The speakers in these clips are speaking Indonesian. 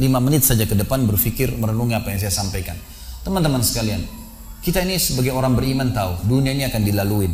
lima menit saja ke depan berpikir merenungi apa yang saya sampaikan. Teman-teman sekalian, kita ini sebagai orang beriman tahu dunia ini akan dilaluin.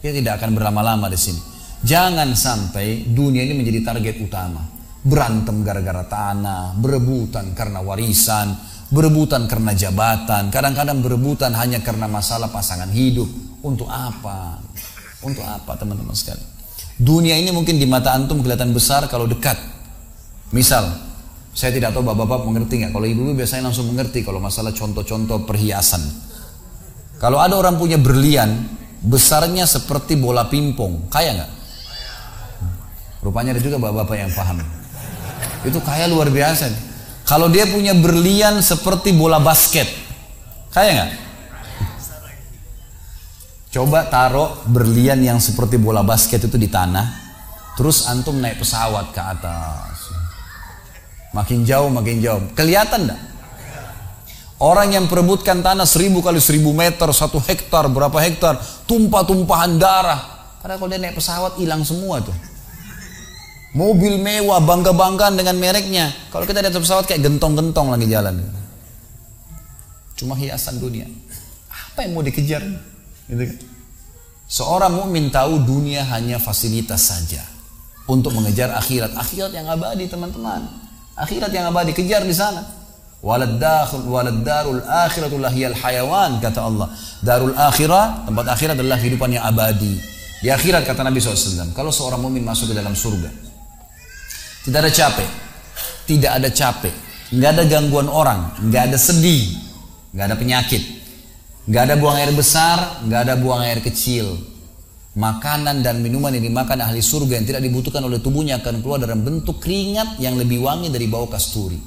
Kita tidak akan berlama-lama di sini. Jangan sampai dunia ini menjadi target utama. Berantem gara-gara tanah, berebutan karena warisan, berebutan karena jabatan, kadang-kadang berebutan hanya karena masalah pasangan hidup. Untuk apa? Untuk apa teman-teman sekalian? Dunia ini mungkin di mata antum kelihatan besar kalau dekat. Misal, saya tidak tahu bapak-bapak mengerti nggak. Kalau ibu-ibu biasanya langsung mengerti kalau masalah contoh-contoh perhiasan. Kalau ada orang punya berlian, besarnya seperti bola pimpong, kaya nggak? Rupanya ada juga bapak-bapak yang paham. Itu kaya luar biasa. Kalau dia punya berlian seperti bola basket, kaya nggak? Coba taruh berlian yang seperti bola basket itu di tanah, terus antum naik pesawat ke atas. Makin jauh, makin jauh. Kelihatan enggak? Orang yang perebutkan tanah seribu kali seribu meter, satu hektar, berapa hektar, tumpah-tumpahan darah. Padahal kalau dia naik pesawat hilang semua tuh. Mobil mewah, bangga-banggaan dengan mereknya. Kalau kita atas pesawat kayak gentong-gentong lagi jalan. Cuma hiasan dunia. Apa yang mau dikejar? Gitu kan? Seorang mukmin tahu dunia hanya fasilitas saja untuk mengejar akhirat. Akhirat yang abadi teman-teman. Akhirat yang abadi kejar di sana. Walad darul akhiratul lahiyal hayawan kata Allah. Darul akhirah tempat akhirat adalah kehidupan yang abadi. Di akhirat kata Nabi SAW, kalau seorang mukmin masuk ke dalam surga, tidak ada capek. Tidak ada capek. Nggak ada gangguan orang. Nggak ada sedih. Nggak ada penyakit. Nggak ada buang air besar. Nggak ada buang air kecil. Makanan dan minuman yang dimakan ahli surga yang tidak dibutuhkan oleh tubuhnya akan keluar dalam bentuk keringat yang lebih wangi dari bau kasturi.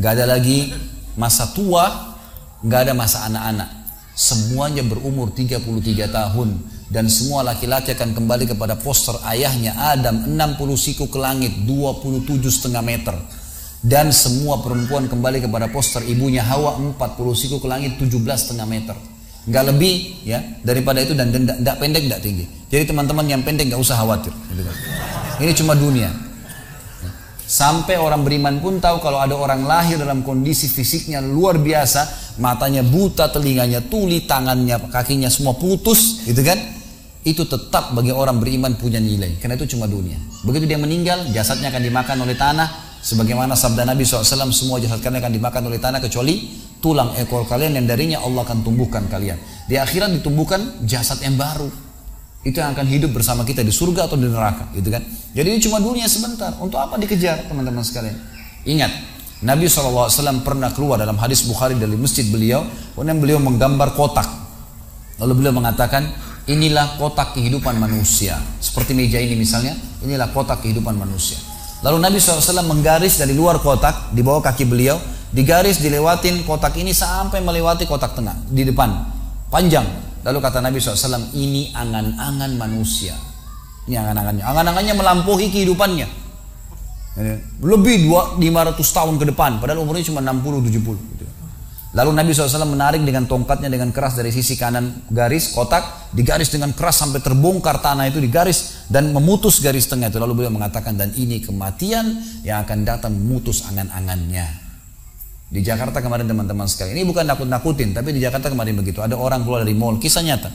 Nggak ada lagi masa tua. Nggak ada masa anak-anak. Semuanya berumur 33 tahun dan semua laki-laki akan kembali kepada poster ayahnya Adam 60 siku ke langit 27 setengah meter dan semua perempuan kembali kepada poster ibunya Hawa 40 siku ke langit 17 setengah meter nggak lebih ya daripada itu dan tidak pendek tidak tinggi jadi teman-teman yang pendek nggak usah khawatir gitu kan. ini cuma dunia Sampai orang beriman pun tahu kalau ada orang lahir dalam kondisi fisiknya luar biasa, matanya buta, telinganya tuli, tangannya, kakinya semua putus, gitu kan? Itu tetap bagi orang beriman punya nilai, karena itu cuma dunia. Begitu dia meninggal, jasadnya akan dimakan oleh tanah, sebagaimana sabda Nabi SAW, semua jasad kalian akan dimakan oleh tanah kecuali tulang ekor kalian yang darinya Allah akan tumbuhkan kalian. Di akhirat ditumbuhkan jasad yang baru, itu yang akan hidup bersama kita di surga atau di neraka gitu kan? Jadi ini cuma dunia sebentar. Untuk apa dikejar teman-teman sekalian? Ingat Nabi SAW pernah keluar dalam hadis Bukhari dari masjid beliau kemudian beliau menggambar kotak. Lalu beliau mengatakan inilah kotak kehidupan manusia. Seperti meja ini misalnya inilah kotak kehidupan manusia. Lalu Nabi SAW menggaris dari luar kotak di bawah kaki beliau digaris dilewatin kotak ini sampai melewati kotak tengah di depan panjang Lalu kata Nabi SAW, ini angan-angan manusia. Ini angan-angannya. Angan-angannya melampaui kehidupannya. Lebih 500 tahun ke depan. Padahal umurnya cuma 60-70. Gitu. Lalu Nabi SAW menarik dengan tongkatnya dengan keras dari sisi kanan garis kotak. Digaris dengan keras sampai terbongkar tanah itu digaris. Dan memutus garis tengah itu. Lalu beliau mengatakan, dan ini kematian yang akan datang memutus angan-angannya. Di Jakarta kemarin teman-teman sekali. Ini bukan nakut-nakutin, tapi di Jakarta kemarin begitu. Ada orang keluar dari mall, kisah nyata.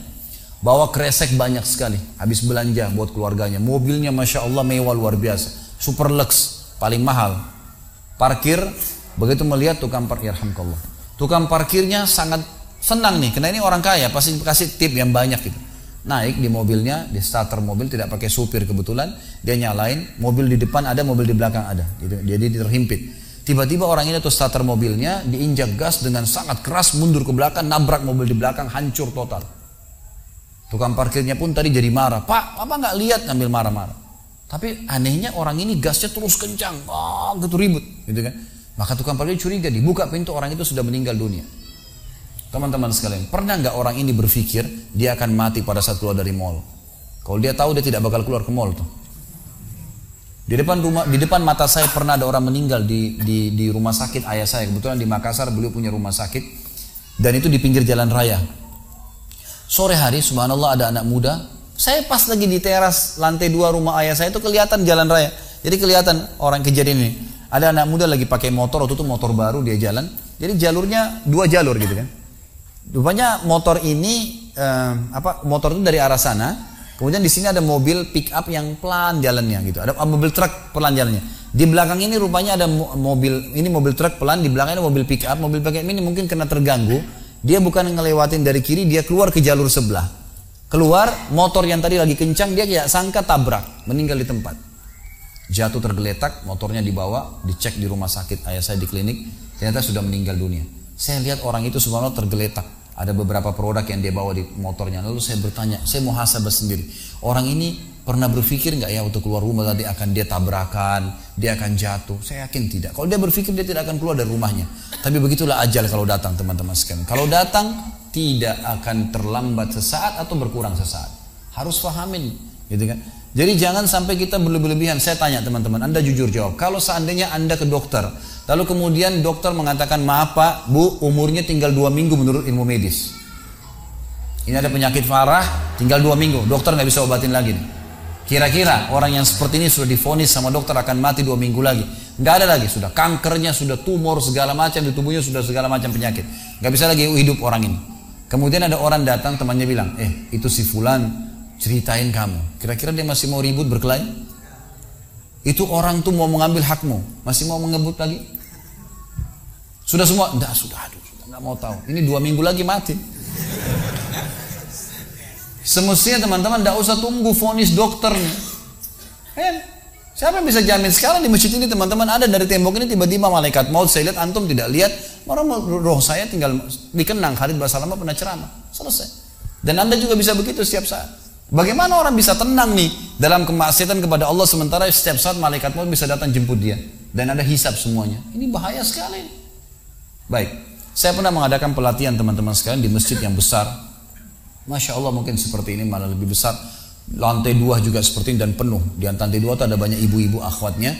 Bawa kresek banyak sekali, habis belanja buat keluarganya. Mobilnya Masya Allah mewah luar biasa. Super lux, paling mahal. Parkir, begitu melihat tukang parkir, Alhamdulillah. Tukang parkirnya sangat senang nih, karena ini orang kaya, pasti kasih tip yang banyak gitu. Naik di mobilnya, di starter mobil, tidak pakai supir kebetulan, dia nyalain, mobil di depan ada, mobil di belakang ada. Jadi terhimpit Tiba-tiba orang ini atau starter mobilnya diinjak gas dengan sangat keras mundur ke belakang, nabrak mobil di belakang, hancur total. Tukang parkirnya pun tadi jadi marah. Pak, apa nggak lihat ngambil marah-marah? Tapi anehnya orang ini gasnya terus kencang, ah, gitu ribut, gitu kan? Maka tukang parkir curiga, dibuka pintu orang itu sudah meninggal dunia. Teman-teman sekalian, pernah nggak orang ini berpikir dia akan mati pada saat keluar dari mall? Kalau dia tahu dia tidak bakal keluar ke mall tuh. Di depan rumah, di depan mata saya pernah ada orang meninggal di, di, di rumah sakit ayah saya. Kebetulan di Makassar beliau punya rumah sakit dan itu di pinggir jalan raya. Sore hari, subhanallah ada anak muda. Saya pas lagi di teras lantai dua rumah ayah saya itu kelihatan jalan raya. Jadi kelihatan orang kejadian ini. Ada anak muda lagi pakai motor, waktu itu motor baru dia jalan. Jadi jalurnya dua jalur gitu kan. Rupanya motor ini eh, apa motor itu dari arah sana, kemudian di sini ada mobil pick up yang pelan jalannya gitu. Ada mobil truk pelan jalannya. Di belakang ini rupanya ada mobil ini mobil truk pelan, di belakangnya ada mobil pick up, mobil pick up ini mungkin kena terganggu. Dia bukan ngelewatin dari kiri, dia keluar ke jalur sebelah. Keluar, motor yang tadi lagi kencang, dia kayak sangka tabrak, meninggal di tempat jatuh tergeletak, motornya dibawa, dicek di rumah sakit ayah saya di klinik, ternyata sudah meninggal dunia. Saya lihat orang itu subhanallah tergeletak. Ada beberapa produk yang dia bawa di motornya. Lalu saya bertanya, saya mau hasabah sendiri. Orang ini pernah berpikir nggak ya untuk keluar rumah tadi akan dia tabrakan, dia akan jatuh? Saya yakin tidak. Kalau dia berpikir dia tidak akan keluar dari rumahnya. Tapi begitulah ajal kalau datang teman-teman sekalian. Kalau datang tidak akan terlambat sesaat atau berkurang sesaat. Harus fahamin, gitu kan? Jadi jangan sampai kita berlebihan. Saya tanya teman-teman, Anda jujur jawab. Kalau seandainya Anda ke dokter, lalu kemudian dokter mengatakan, maaf pak, bu, umurnya tinggal dua minggu menurut ilmu medis. Ini ada penyakit parah, tinggal dua minggu. Dokter nggak bisa obatin lagi. Kira-kira orang yang seperti ini sudah difonis sama dokter akan mati dua minggu lagi. Nggak ada lagi, sudah kankernya, sudah tumor segala macam di tubuhnya sudah segala macam penyakit. Nggak bisa lagi hidup orang ini. Kemudian ada orang datang temannya bilang, eh itu si fulan ceritain kamu. Kira-kira dia masih mau ribut berkelahi? Itu orang tuh mau mengambil hakmu, masih mau mengebut lagi? Sudah semua? Enggak, sudah, aduh, sudah nggak mau tahu. Ini dua minggu lagi mati. Semestinya teman-teman tidak usah tunggu vonis dokter nih. Eh, siapa yang bisa jamin sekarang di masjid ini teman-teman ada dari tembok ini tiba-tiba malaikat maut saya lihat antum tidak lihat orang roh saya tinggal dikenang Khalid Basalamah pernah ceramah selesai dan anda juga bisa begitu setiap saat Bagaimana orang bisa tenang nih dalam kemaksiatan kepada Allah sementara setiap saat malaikat maut bisa datang jemput dia dan ada hisap semuanya. Ini bahaya sekali. Baik, saya pernah mengadakan pelatihan teman-teman sekalian di masjid yang besar. Masya Allah mungkin seperti ini malah lebih besar. Lantai dua juga seperti ini dan penuh. Di lantai dua itu ada banyak ibu-ibu akhwatnya.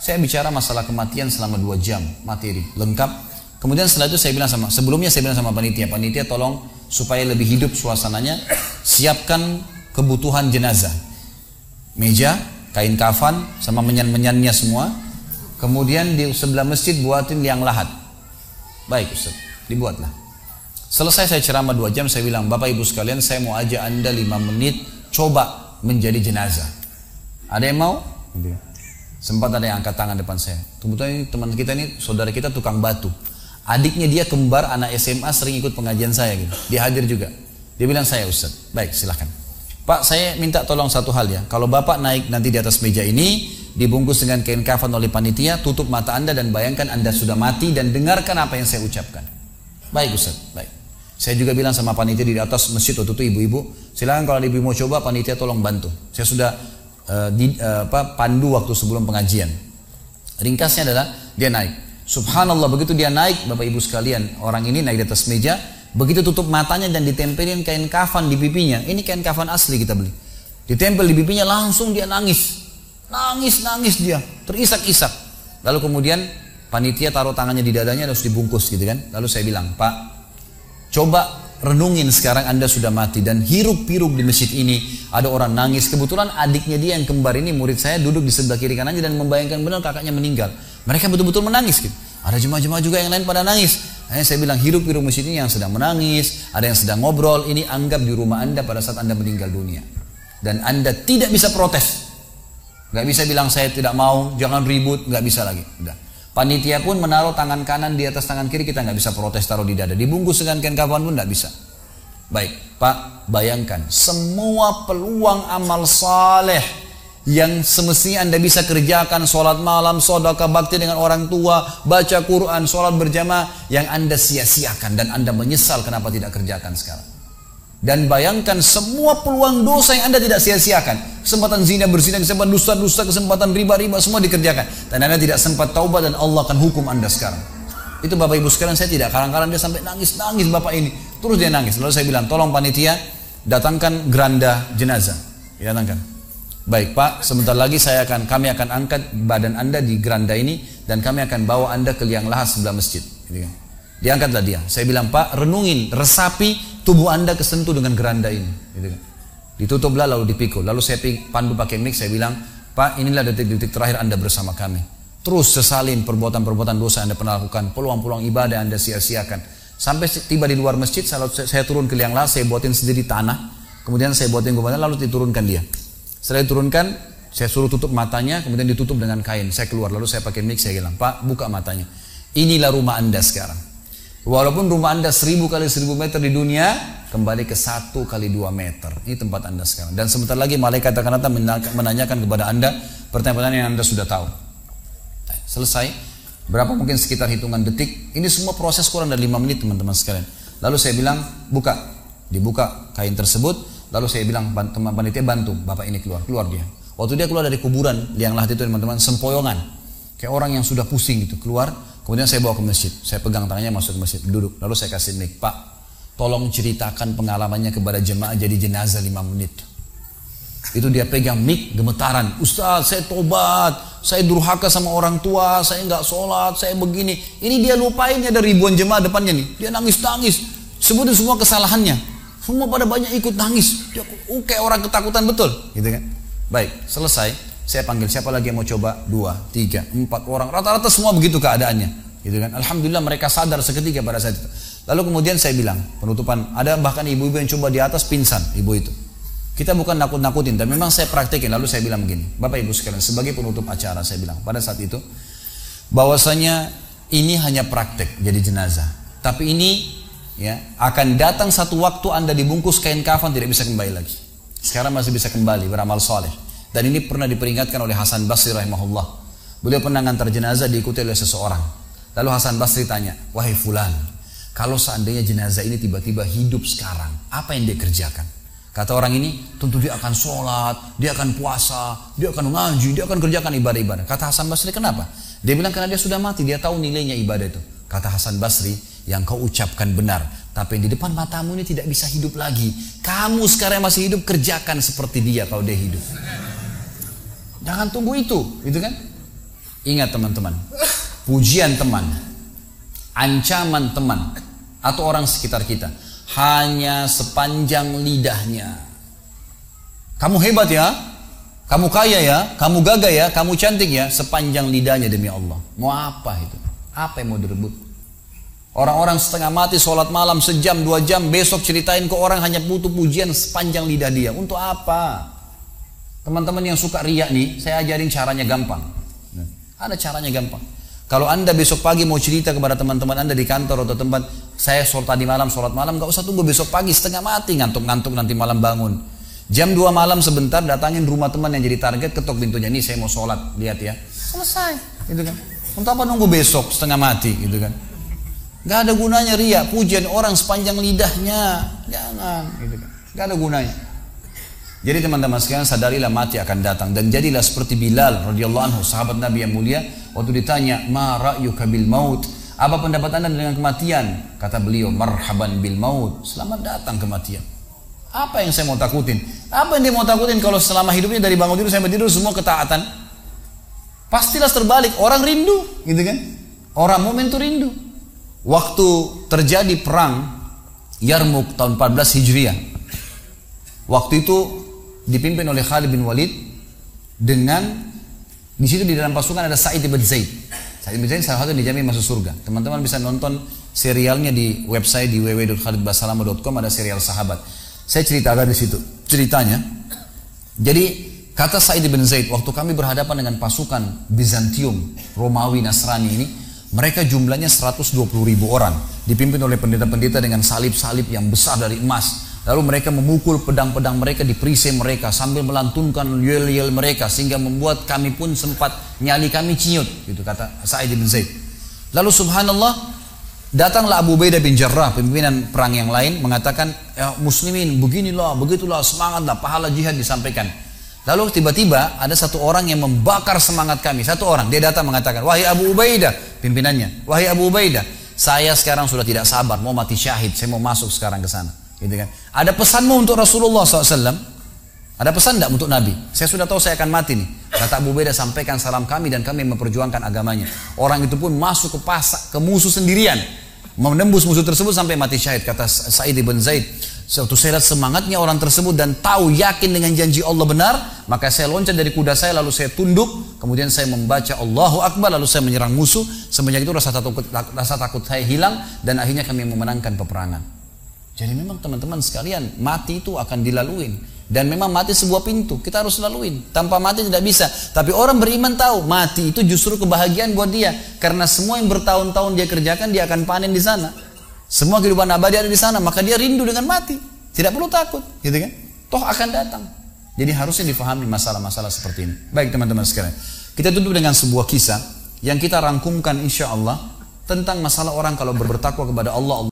Saya bicara masalah kematian selama dua jam materi lengkap. Kemudian setelah itu saya bilang sama sebelumnya saya bilang sama panitia, panitia tolong supaya lebih hidup suasananya, siapkan kebutuhan jenazah. Meja, kain kafan, sama menyan-menyannya semua. Kemudian di sebelah masjid buatin liang lahat. Baik Ustaz, dibuatlah. Selesai saya ceramah dua jam, saya bilang, Bapak Ibu sekalian, saya mau ajak Anda lima menit coba menjadi jenazah. Ada yang mau? Sempat ada yang angkat tangan depan saya. Kebetulan ini teman kita ini, saudara kita tukang batu. Adiknya dia kembar anak SMA sering ikut pengajian saya gitu. Dia hadir juga. Dia bilang saya Ustaz. Baik silahkan. Pak saya minta tolong satu hal ya. Kalau Bapak naik nanti di atas meja ini, dibungkus dengan kain kafan oleh panitia, tutup mata Anda dan bayangkan Anda sudah mati dan dengarkan apa yang saya ucapkan. Baik Ustaz, baik. Saya juga bilang sama panitia di atas masjid waktu itu ibu-ibu, silakan kalau ibu mau coba panitia tolong bantu. Saya sudah uh, di, uh, apa, pandu waktu sebelum pengajian. Ringkasnya adalah dia naik. Subhanallah begitu dia naik, Bapak Ibu sekalian, orang ini naik di atas meja, Begitu tutup matanya dan ditempelin kain kafan di pipinya. Ini kain kafan asli kita beli. Ditempel di pipinya langsung dia nangis. Nangis, nangis dia. Terisak-isak. Lalu kemudian panitia taruh tangannya di dadanya harus dibungkus gitu kan. Lalu saya bilang, Pak, coba renungin sekarang Anda sudah mati dan hiruk-piruk di masjid ini ada orang nangis. Kebetulan adiknya dia yang kembar ini murid saya duduk di sebelah kiri kanannya dan membayangkan benar kakaknya meninggal. Mereka betul-betul menangis gitu. Ada jemaah-jemaah juga yang lain pada nangis. Hanya saya bilang hidup di rumah sini yang sedang menangis, ada yang sedang ngobrol, ini anggap di rumah Anda pada saat Anda meninggal dunia. Dan Anda tidak bisa protes. Gak bisa bilang saya tidak mau, jangan ribut, gak bisa lagi. Udah. Panitia pun menaruh tangan kanan di atas tangan kiri, kita nggak bisa protes taruh di dada. Dibungkus dengan kain kafan pun nggak bisa. Baik, Pak, bayangkan semua peluang amal saleh yang semestinya Anda bisa kerjakan sholat malam, sodaka bakti dengan orang tua, baca Quran, sholat berjamaah yang Anda sia-siakan dan Anda menyesal kenapa tidak kerjakan sekarang. Dan bayangkan semua peluang dosa yang Anda tidak sia-siakan. Kesempatan zina, berzina, kesempatan dusta-dusta, kesempatan riba-riba semua dikerjakan. Dan Anda tidak sempat taubat dan Allah akan hukum Anda sekarang. Itu Bapak Ibu sekalian saya tidak kadang-kadang dia sampai nangis-nangis Bapak ini. Terus dia nangis. Lalu saya bilang, tolong panitia datangkan geranda jenazah. Datangkan. Baik Pak, sebentar lagi saya akan kami akan angkat badan Anda di geranda ini dan kami akan bawa Anda ke liang lahat sebelah masjid. Gitu kan. Diangkatlah dia. Saya bilang Pak, renungin, resapi tubuh Anda kesentuh dengan geranda ini. Gitu kan. Ditutuplah lalu dipikul. Lalu saya pandu pakai mic, saya bilang, Pak inilah detik-detik terakhir Anda bersama kami. Terus sesalin perbuatan-perbuatan dosa Anda pernah lakukan, peluang-peluang ibadah Anda sia-siakan. Sampai tiba di luar masjid, saya, turun ke liang lahat, saya buatin sendiri tanah, kemudian saya buatin gubernur, lalu diturunkan dia. Setelah diturunkan, saya suruh tutup matanya, kemudian ditutup dengan kain. Saya keluar, lalu saya pakai mic, saya bilang, Pak, buka matanya. Inilah rumah Anda sekarang. Walaupun rumah Anda seribu kali seribu meter di dunia, kembali ke satu kali dua meter. Ini tempat Anda sekarang. Dan sebentar lagi malaikat akan datang menanyakan kepada Anda pertanyaan-pertanyaan yang Anda sudah tahu. Selesai. Berapa mungkin sekitar hitungan detik. Ini semua proses kurang dari 5 menit teman-teman sekalian. Lalu saya bilang, buka. Dibuka kain tersebut. Lalu saya bilang, teman panitia bantu. Bapak ini keluar. Keluar dia. Waktu dia keluar dari kuburan, liang lahat itu teman-teman, sempoyongan. Kayak orang yang sudah pusing gitu. Keluar. Kemudian saya bawa ke masjid. Saya pegang tangannya masuk ke masjid. Duduk. Lalu saya kasih mic. Pak, tolong ceritakan pengalamannya kepada jemaah jadi jenazah 5 menit. Itu dia pegang mic gemetaran. Ustaz, saya tobat. Saya durhaka sama orang tua. Saya nggak sholat. Saya begini. Ini dia lupain ada ribuan jemaah depannya nih. Dia nangis-nangis. Sebutin semua kesalahannya. Semua pada banyak ikut nangis. Dia uh, kayak orang ketakutan betul. Gitu kan. Baik, selesai. Saya panggil siapa lagi yang mau coba? Dua, tiga, empat orang. Rata-rata semua begitu keadaannya. Gitu kan. Alhamdulillah mereka sadar seketika pada saat itu. Lalu kemudian saya bilang, penutupan, ada bahkan ibu-ibu yang coba di atas pingsan, ibu itu. Kita bukan nakut-nakutin, tapi memang saya praktekin. Lalu saya bilang begini, Bapak Ibu sekalian, sebagai penutup acara saya bilang pada saat itu, bahwasanya ini hanya praktek jadi jenazah. Tapi ini ya akan datang satu waktu Anda dibungkus kain kafan tidak bisa kembali lagi. Sekarang masih bisa kembali beramal soleh. Dan ini pernah diperingatkan oleh Hasan Basri rahimahullah. Beliau pernah ngantar jenazah diikuti oleh seseorang. Lalu Hasan Basri tanya, wahai fulan, kalau seandainya jenazah ini tiba-tiba hidup sekarang, apa yang dia kerjakan? Kata orang ini, tentu dia akan sholat, dia akan puasa, dia akan ngaji, dia akan kerjakan ibadah-ibadah. Kata Hasan Basri, kenapa? Dia bilang karena dia sudah mati, dia tahu nilainya ibadah itu. Kata Hasan Basri, yang kau ucapkan benar, tapi di depan matamu ini tidak bisa hidup lagi. Kamu sekarang masih hidup, kerjakan seperti dia kalau dia hidup. Jangan tunggu itu, gitu kan? Ingat teman-teman, pujian teman, ancaman teman, atau orang sekitar kita hanya sepanjang lidahnya. Kamu hebat ya, kamu kaya ya, kamu gagah ya, kamu cantik ya, sepanjang lidahnya demi Allah. Mau apa itu? Apa yang mau direbut? Orang-orang setengah mati sholat malam sejam dua jam besok ceritain ke orang hanya butuh pujian sepanjang lidah dia. Untuk apa? Teman-teman yang suka riak nih, saya ajarin caranya gampang. Ada caranya gampang. Kalau anda besok pagi mau cerita kepada teman-teman anda di kantor atau tempat saya sholat tadi malam sholat malam gak usah tunggu besok pagi setengah mati ngantuk-ngantuk nanti malam bangun. Jam 2 malam sebentar datangin rumah teman yang jadi target ketok pintunya ini saya mau sholat lihat ya selesai gitu kan. Untuk apa nunggu besok setengah mati gitu kan. Gak ada gunanya ria pujian orang sepanjang lidahnya. Jangan. Gitu kan. Gak ada gunanya. Jadi teman-teman sekalian sadarilah mati akan datang. Dan jadilah seperti Bilal radhiyallahu anhu sahabat Nabi yang mulia waktu ditanya ma ra'yuka bil maut? Apa pendapat anda dengan kematian? Kata beliau marhaban bil maut. Selamat datang kematian. Apa yang saya mau takutin? Apa yang dia mau takutin kalau selama hidupnya dari bangun tidur sampai tidur semua ketaatan? Pastilah terbalik orang rindu. Gitu kan? Orang momen itu rindu waktu terjadi perang Yarmuk tahun 14 Hijriah waktu itu dipimpin oleh Khalid bin Walid dengan di situ di dalam pasukan ada Sa'id bin Zaid. Sa'id bin Zaid salah satu dijamin masuk surga. Teman-teman bisa nonton serialnya di website di www.khalidbasalama.com ada serial sahabat. Saya ceritakan di situ ceritanya. Jadi kata Sa'id bin Zaid waktu kami berhadapan dengan pasukan Bizantium Romawi Nasrani ini mereka jumlahnya 120 ribu orang dipimpin oleh pendeta-pendeta dengan salib-salib yang besar dari emas Lalu mereka memukul pedang-pedang mereka di perisai mereka sambil melantunkan yel-yel mereka sehingga membuat kami pun sempat nyali kami ciut gitu kata Sa'id bin Zaid. Lalu subhanallah datanglah Abu Ubaidah bin Jarrah pimpinan perang yang lain mengatakan ya muslimin beginilah begitulah semangatlah pahala jihad disampaikan. Lalu tiba-tiba ada satu orang yang membakar semangat kami. Satu orang dia datang mengatakan, "Wahai Abu Ubaidah," pimpinannya, "Wahai Abu Ubaidah, saya sekarang sudah tidak sabar mau mati syahid, saya mau masuk sekarang ke sana." Gitu kan. Ada pesanmu untuk Rasulullah SAW? Ada pesan tidak untuk Nabi? Saya sudah tahu saya akan mati nih. Kata Abu Beda sampaikan salam kami dan kami memperjuangkan agamanya. Orang itu pun masuk ke pasak, ke musuh sendirian. Menembus musuh tersebut sampai mati syahid. Kata Sa'id ibn Zaid. Suatu saya lihat semangatnya orang tersebut dan tahu yakin dengan janji Allah benar, maka saya loncat dari kuda saya lalu saya tunduk, kemudian saya membaca Allahu Akbar lalu saya menyerang musuh. Semenjak itu rasa takut rasa takut saya hilang dan akhirnya kami memenangkan peperangan. Jadi memang teman-teman sekalian, mati itu akan dilaluin. Dan memang mati sebuah pintu, kita harus laluin. Tanpa mati tidak bisa. Tapi orang beriman tahu, mati itu justru kebahagiaan buat dia. Karena semua yang bertahun-tahun dia kerjakan, dia akan panen di sana. Semua kehidupan abadi ada di sana, maka dia rindu dengan mati. Tidak perlu takut, gitu kan? Toh akan datang. Jadi harusnya difahami masalah-masalah seperti ini. Baik teman-teman sekalian. Kita tutup dengan sebuah kisah yang kita rangkumkan insya Allah tentang masalah orang kalau berbertakwa kepada Allah.